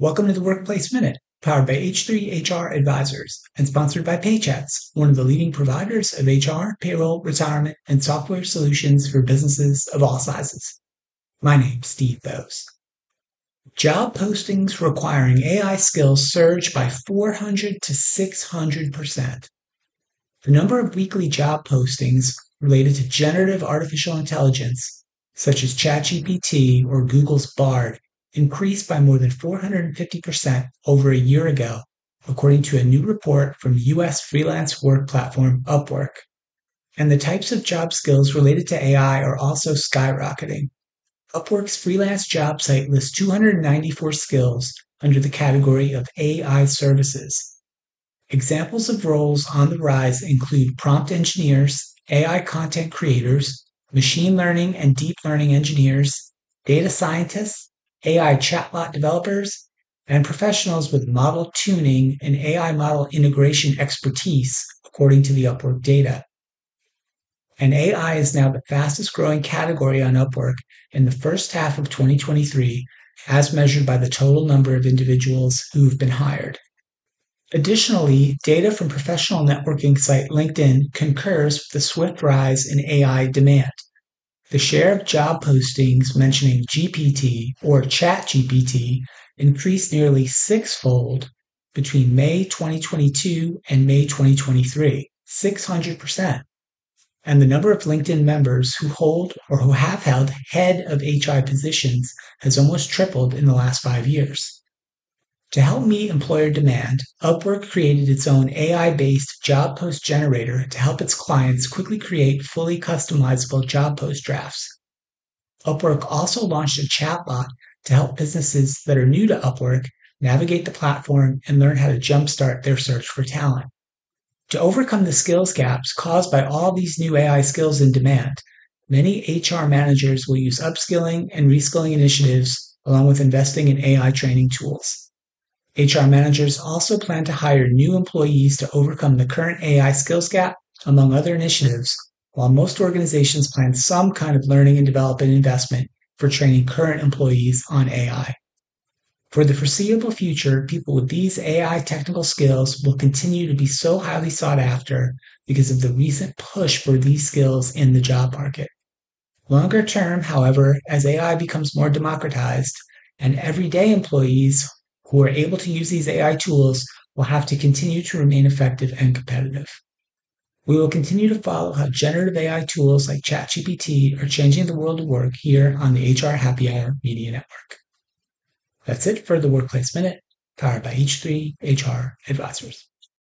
Welcome to the Workplace Minute, powered by H3 HR Advisors and sponsored by Paychex, one of the leading providers of HR, payroll, retirement, and software solutions for businesses of all sizes. My name's Steve Boese. Job postings requiring AI skills surged by 400 to 600%. The number of weekly job postings related to generative artificial intelligence, such as ChatGPT or Google's Bard, increased by more than 450% over a year ago, according to a new report from US freelance work platform Upwork. And the types of job skills related to AI are also skyrocketing. Upwork's freelance job site lists 294 skills under the category of AI services. Examples of roles on the rise include prompt engineers, AI content creators, machine learning and deep learning engineers, data scientists, AI chatbot developers, and professionals with model tuning and AI model integration expertise, according to the Upwork data. And AI is now the fastest growing category on Upwork in the first half of 2023, as measured by the total number of individuals who've been hired. Additionally, data from professional networking site LinkedIn concurs with the swift rise in AI demand. The share of job postings mentioning GPT or ChatGPT increased nearly sixfold between May 2022 and May 2023, 600%. And the number of LinkedIn members who hold or who have held head of AI positions has almost tripled in the last five years. To help meet employer demand, Upwork created its own AI based job post generator to help its clients quickly create fully customizable job post drafts. Upwork also launched a chatbot to help businesses that are new to Upwork navigate the platform and learn how to jumpstart their search for talent. To overcome the skills gaps caused by all these new AI skills in demand, many HR managers will use upskilling and reskilling initiatives along with investing in AI training tools. HR managers also plan to hire new employees to overcome the current AI skills gap, among other initiatives, while most organizations plan some kind of learning and development investment for training current employees on AI. For the foreseeable future, people with these AI technical skills will continue to be so highly sought after because of the recent push for these skills in the job market. Longer term, however, as AI becomes more democratized and everyday employees who are able to use these AI tools will have to continue to remain effective and competitive. We will continue to follow how generative AI tools like ChatGPT are changing the world of work here on the HR Happy Hour Media Network. That's it for the Workplace Minute, powered by H3 HR Advisors.